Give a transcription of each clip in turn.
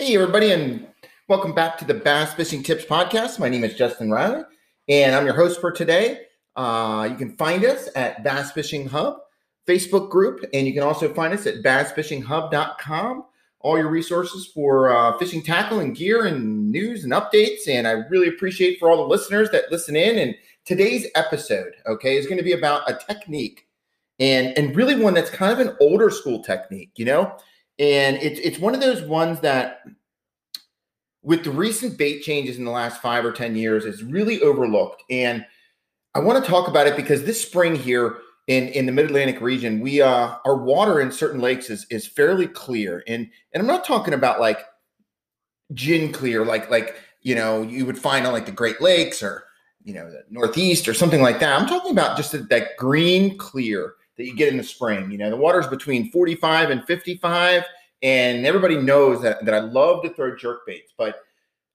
Hey, everybody, and welcome back to the Bass Fishing Tips Podcast. My name is Justin Riley, and I'm your host for today. Uh, you can find us at Bass Fishing Hub Facebook group, and you can also find us at bassfishinghub.com. All your resources for uh, fishing tackle and gear and news and updates. And I really appreciate for all the listeners that listen in. And today's episode, okay, is going to be about a technique and and really one that's kind of an older school technique, you know and it's it's one of those ones that with the recent bait changes in the last five or ten years is really overlooked. And i want to talk about it because this spring here in in the mid-atlantic region we uh our water in certain lakes is is fairly clear. And and i'm not talking about like gin clear like like you know you would find on like the great lakes or you know the northeast or something like that. I'm talking about just that green clear that you get in the spring. You know, the water's between 45 and 55, and everybody knows that, that I love to throw jerk baits. But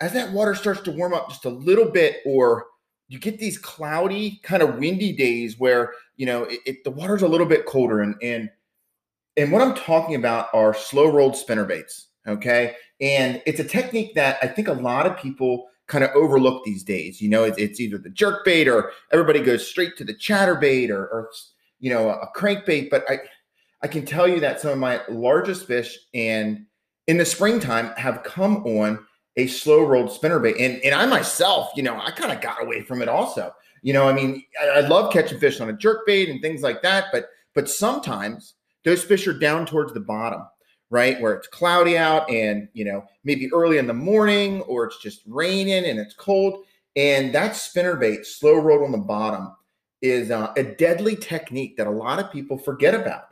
as that water starts to warm up just a little bit, or you get these cloudy, kind of windy days where you know it, it, the water's a little bit colder, and and and what I'm talking about are slow rolled spinner baits. Okay, and it's a technique that I think a lot of people kind of overlook these days. You know, it's, it's either the jerk bait or everybody goes straight to the chatter bait or, or you know, a crankbait, but I I can tell you that some of my largest fish and in the springtime have come on a slow rolled spinnerbait. And and I myself, you know, I kind of got away from it also. You know, I mean, I, I love catching fish on a jerk bait and things like that, but but sometimes those fish are down towards the bottom, right? Where it's cloudy out and you know, maybe early in the morning or it's just raining and it's cold. And that spinnerbait slow rolled on the bottom is uh, a deadly technique that a lot of people forget about.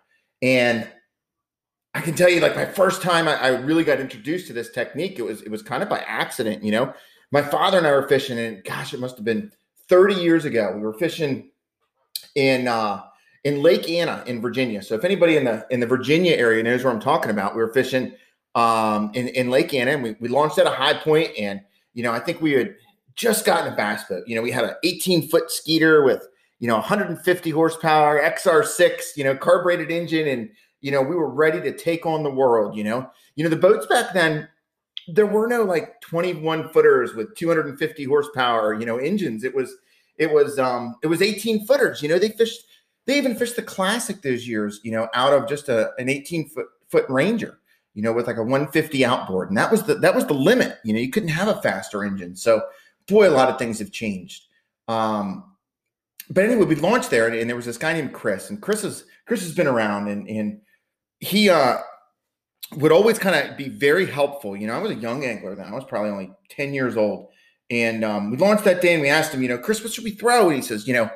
And I can tell you, like my first time I, I, really got introduced to this technique, it was it was kind of by accident. You know, my father and I were fishing, and gosh, it must have been 30 years ago. We were fishing in uh, in Lake Anna in Virginia. So if anybody in the in the Virginia area knows where I'm talking about, we were fishing um, in in Lake Anna, and we, we launched at a high point, and you know, I think we had just gotten a bass boat. You know, we had an 18 foot Skeeter with you know 150 horsepower XR6, you know, carbureted engine, and you know we were ready to take on the world. You know, you know the boats back then. There were no like 21 footers with 250 horsepower, you know, engines. It was it was um it was 18 footers. You know, they fished they even fished the classic those years, you know, out of just a an 18 foot foot Ranger, you know, with like a 150 outboard, and that was the that was the limit. You know, you couldn't have a faster engine. So, boy, a lot of things have changed. Um, but anyway, we launched there, and, and, there was this guy named Chris, and Chris has Chris has been around, and and he uh, would always kind of be very helpful. You know, I was a young angler then; I was probably only ten years old, and um, we launched that day, and we asked him, you know, Chris, what should we throw? And he says, you know,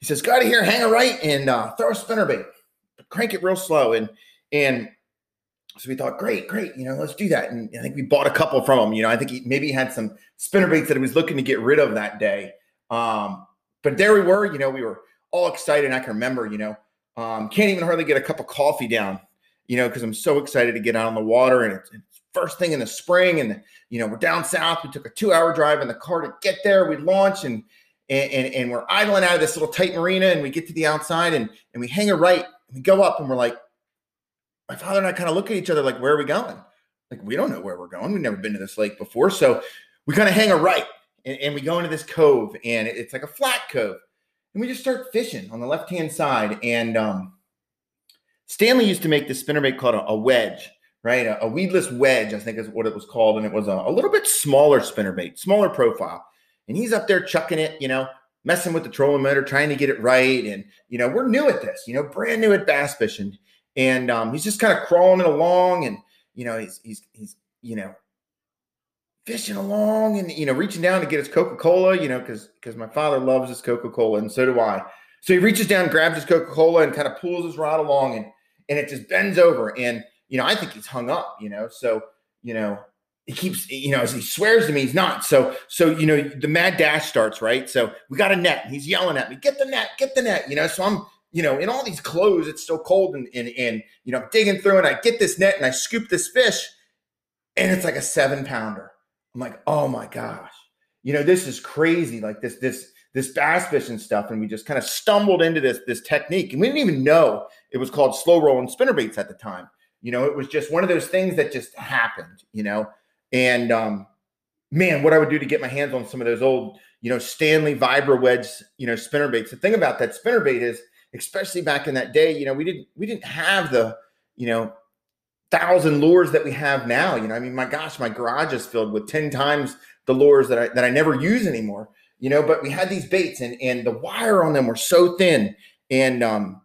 he says, go out here, hang a right, and uh, throw a spinnerbait, crank it real slow, and and so we thought, great, great, you know, let's do that. And I think we bought a couple from him. You know, I think he maybe had some spinnerbaits that he was looking to get rid of that day. Um, but there we were, you know, we were all excited. And I can remember, you know, um, can't even hardly get a cup of coffee down, you know, because I'm so excited to get out on the water and it's, it's first thing in the spring. And, you know, we're down south. We took a two hour drive in the car to get there. We launch and, and, and, and we're idling out of this little tight marina and we get to the outside and, and we hang a right we go up and we're like, my father and I kind of look at each other like, where are we going? Like, we don't know where we're going. We've never been to this lake before. So we kind of hang a right and, and we go into this cove and it's like a flat cove and we just start fishing on the left hand side and um, stanley used to make this spinnerbait called a, a wedge right? A, a, weedless wedge i think is what it was called and it was a, a little bit smaller spinnerbait smaller profile and he's up there chucking it you know messing with the trolling motor trying to get it right and you know we're new at this you know brand new at bass fishing and um, he's just kind of crawling it along and you know he's he's he's you know fishing along and you know reaching down to get his coca-cola you know because because my father loves his coca-cola and so do i. So he reaches down grabs his coca-cola and kind of pulls his rod along and and it just bends over and you know i think he's hung up you know so you know he keeps you know as he swears to me he's not. So so you know the mad dash starts right? So we got a net and he's yelling at me get the net get the net you know? So i'm you know in all these clothes it's still cold and and, and you know digging through and i get this net and i scoop this fish and it's like a seven pounder I'm like, oh my gosh, you know, this is crazy. Like this, this, this bass fishing stuff, and we just kind of stumbled into this this technique, and we didn't even know it was called slow rolling spinner baits at the time. You know, it was just one of those things that just happened. You know, And um, man, what I would do to get my hands on some of those old, you know, Stanley Vibra Wedge, you know, spinner baits. The thing about that spinner bait is, especially back in that day, you know, we didn't we didn't have the, you know, thousand lures that we have now. You know, I mean, my gosh, my garage is filled with 10 times the lures that I that I never use anymore. You know, but we had these baits and and the wire on them were so thin. And um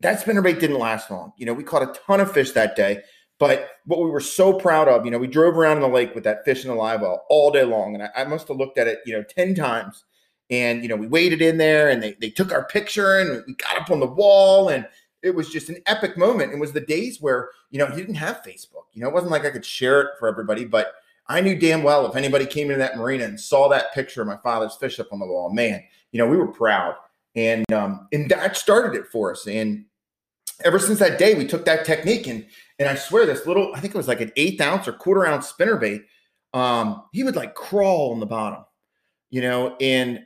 that spinnerbait didn't last long. You know, we caught a ton of fish that day. But what we were so proud of, you know, we drove around in the lake with that fish in the live well all day long. And I, I must have looked at it, you know, 10 times. And, you know, we waited in there and they, they took our picture and we got up on the wall and it was just an epic moment. It was the days where, you know, you didn't have Facebook. You know, it wasn't like I could share it for everybody, but I knew damn well if anybody came into that marina and saw that picture of my father's fish up on the wall, man, you know, we were proud. And um, and that started it for us. And ever since that day, we took that technique and and I swear this little, I think it was like an eighth ounce or quarter ounce spinner bait. Um, he would like crawl on the bottom, you know, and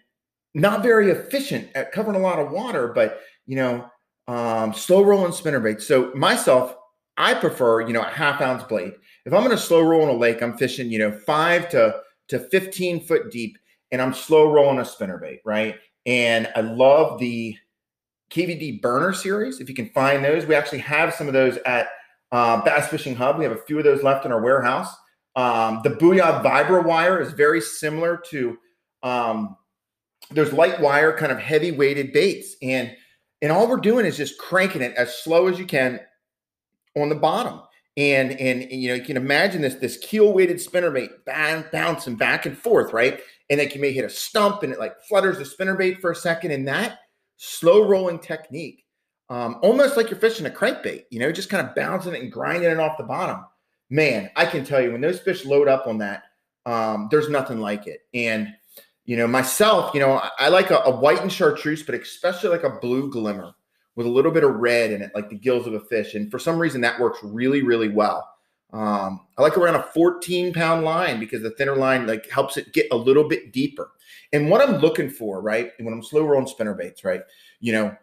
not very efficient at covering a lot of water, but you know, um, slow rolling spinner bait. So myself, I prefer, you know, a half ounce blade. If I'm going to slow roll in a lake, I'm fishing, you know, five to to 15 foot deep, and I'm slow rolling a spinner bait, right? And I love the KVD burner series. If you can find those, we actually have some of those at uh, Bass Fishing Hub. We have a few of those left in our warehouse. Um, the Booyah Vibra wire is very similar to um, there's light wire, kind of heavy weighted baits, and and all we're doing is just cranking it as slow as you can on the bottom. And and, and you know you can imagine this this keel weighted spinner bait bouncing back and forth, right? And then you may hit a stump and it like flutters the spinner bait for a second, and that slow rolling technique, um, almost like you're fishing a crankbait, you know, just kind of bouncing it and grinding it off the bottom. Man, I can tell you when those fish load up on that, um, there's nothing like it. And you know, myself, you know, I, I like a, a, white and chartreuse, but especially like a blue glimmer with a little bit of red in it, like the gills of a fish. And for some reason, that works really, really well. Um, I like around a 14 pound line because the thinner line like helps it get a little bit deeper. And what I'm looking for, right, when I'm slow rolling spinner baits, right, you know,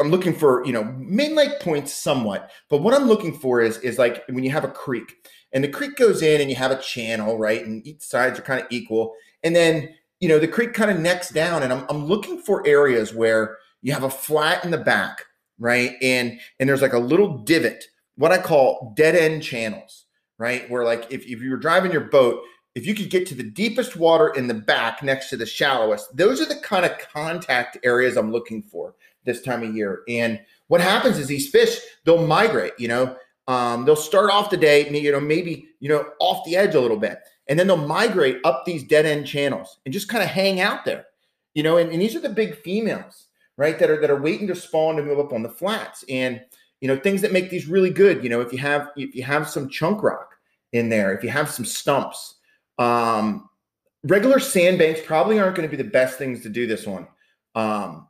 I'm looking for, you know, main lake points somewhat, but what I'm looking for is is like when you have a creek and the creek goes in and you have a channel, right, and each sides are kind of equal, and then you know the creek kind of necks down, and I'm I'm looking for areas where you have a flat in the back, right, and and there's like a little divot, what I call dead end channels, right, where like if if you were driving your boat if you could get to the deepest water in the back next to the shallowest, those are the kind of contact areas I'm looking for this time of year. And what happens is these fish, they'll migrate, you know, um, they'll start off the day, you know, maybe, you know, off the edge a little bit, and then they'll migrate up these dead end channels and just kind of hang out there, you know, and, and these are the big females, right, that are, that are waiting to spawn to move up on the flats. And, you know, things that make these really good, you know, if you have, if you have some chunk rock in there, if you have some stumps, um, regular sandbanks probably aren't going to be the best things to do this one. Um,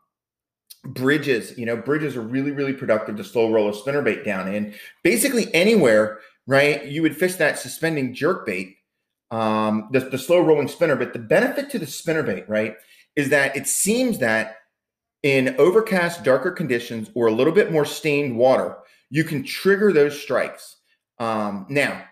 bridges, you know, bridges are really, really productive to slow roll a spinnerbait down in. Basically, anywhere, right? You would fish that suspending jerk bait, um, the, the slow rolling spinner. But the benefit to the spinner bait, right, is that it seems that in overcast, darker conditions or a little bit more stained water, you can trigger those strikes. Um, now,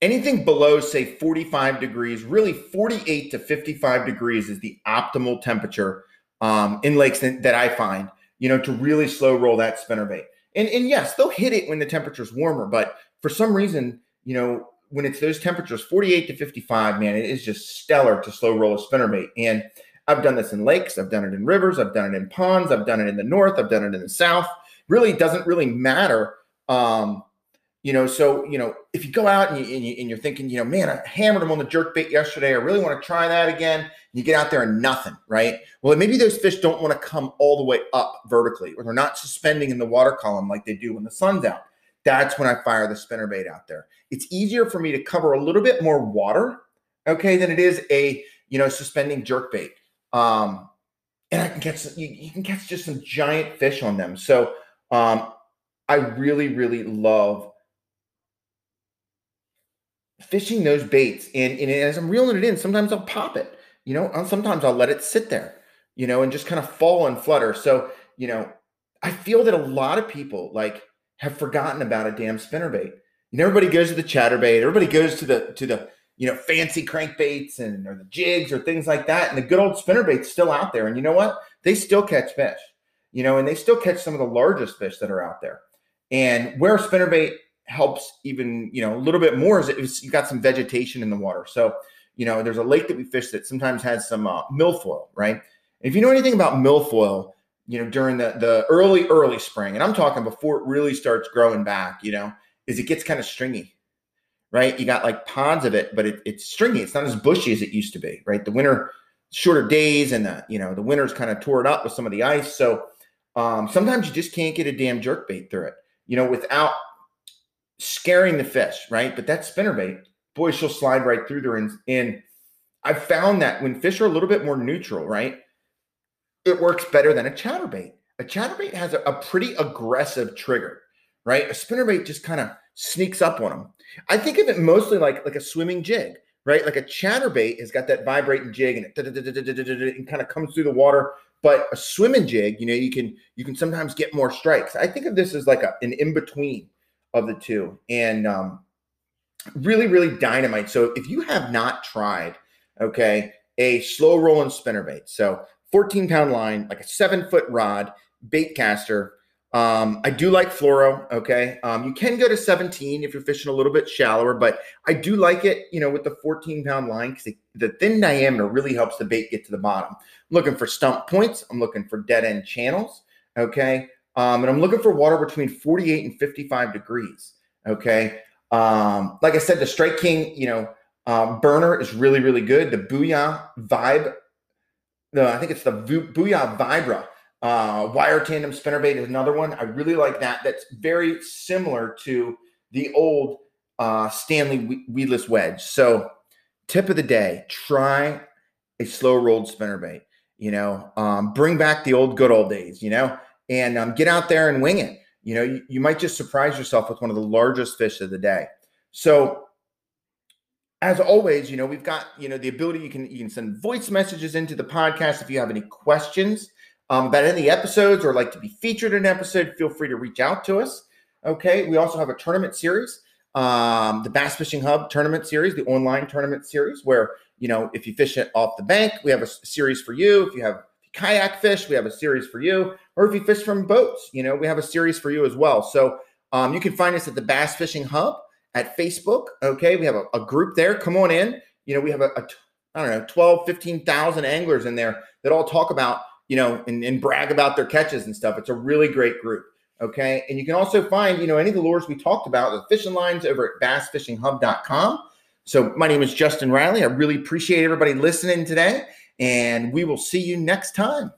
anything below say 45 degrees really 48 to 55 degrees is the optimal temperature um, in lakes that, that, i find you know to really slow roll that spinnerbait and, and yes they'll hit it when the temperature's warmer but for some reason you know when it's those temperatures 48 to 55 man it is just stellar to slow roll a spinnerbait and i've done this in lakes i've done it in rivers i've done it in ponds i've done it in the north i've done it in the south really doesn't really matter um, you know, so you know, if you go out and, you, are thinking, you know, man, I hammered them on the jerk bait yesterday. I really want to try that again. You get out there and nothing, right? Well, maybe those fish don't want to come all the way up vertically, or they're not suspending in the water column like they do when the sun's out. That's when I fire the spinner bait out there. It's easier for me to cover a little bit more water, okay, than it is a you know suspending jerk bait. Um, and I can catch you, you can catch just some giant fish on them. So um, I really, really love fishing those baits and, and as I'm reeling it in, sometimes I'll pop it, you know, sometimes I'll let it sit there, you know, and just kind of fall and flutter. So, you know, I feel that a lot of people like have forgotten about a damn spinner bait. You know, everybody goes to the chatterbait, everybody goes to the to the you know, fancy crankbaits and or the jigs or things like that. And the good old spinnerbait's still out there. And you know what? They still catch fish, you know, and they still catch some of the largest fish that are out there. And where spinnerbait helps even, you know, a little bit more is it you've got some vegetation in the water. So, you know, there's a lake that we fish that sometimes has some uh, milfoil, right? And if you know anything about milfoil, you know, during the the early early spring, and I'm talking before it really starts growing back, you know, is it gets kind of stringy, right? You got like pods of it, but it, it's stringy. It's not as bushy as it used to be, right? The winter shorter days and the you know the winter's kind of tore it up with some of the ice, so um, sometimes you just can't get a damn jerk bait through it, you know, without scaring the fish, right? But that spinnerbait, boy, she'll slide right through there. And, and I've found that when fish are a little bit more neutral, right? It works better than a chatterbait. A chatterbait has a, a pretty aggressive trigger, right? A spinnerbait just kind of sneaks up on them. I think of it mostly like like a swimming jig, right? Like a chatterbait has got that vibrating jig and it kind of comes through the water. But a swimming jig, you know, you can you can sometimes get more strikes. I think of this as like a, an in between of the two, and um, really really dynamite. So if you have not tried, okay, a slow rolling spinnerbait, so 14 pound line, like a seven foot rod, bait caster. Um, I do like fluoro. Okay. Um, you can go to 17 if you're fishing a little bit shallower, but I do like it, you know, with the 14 pound line because the thin diameter really helps the bait get to the bottom. I'm looking for stump points. I'm looking for dead end channels. Okay. Um, and I'm looking for water between 48 and 55 degrees. Okay. Um, like I said, the Strike King, you know, um, burner is really, really good. The Booyah Vibe the I think it's the Booyah Vibra uh, wire tandem spinnerbait is another one. I really like that. That's very similar to the old uh, Stanley weedless wedge. So, tip of the day: try a slow rolled spinnerbait. You know, um, bring back the old good old days. You know, and um, get out there and wing it. You know, you, you might just surprise yourself with one of the largest fish of the day. So as always, you know, we've got, you know, the ability you can you can send voice messages into the podcast if you have any questions um, about any episodes or like to be featured in an episode, feel free to reach out to us. Okay. We also have a tournament series, um, the Bass Fishing Hub tournament series, the online tournament series, where, you know, if you fish it off the bank, we have a series for you. If you have kayak fish, we have a series for you. Or if you fish from boats, you know, we have a series for you as well. So um, you can find us at the Bass Fishing Hub at Facebook. Okay. We have a, a group there. Come on in. You know, we have a, a I don't know, 12, 15,000 anglers in there that all talk about, you know, and, and brag about their catches and stuff. It's a really great group. Okay. And you can also find, you know, any of the lures we talked about, the fishing lines over at bassfishinghub.com. So my name is Justin Riley. I really appreciate everybody listening today, and we will see you next time.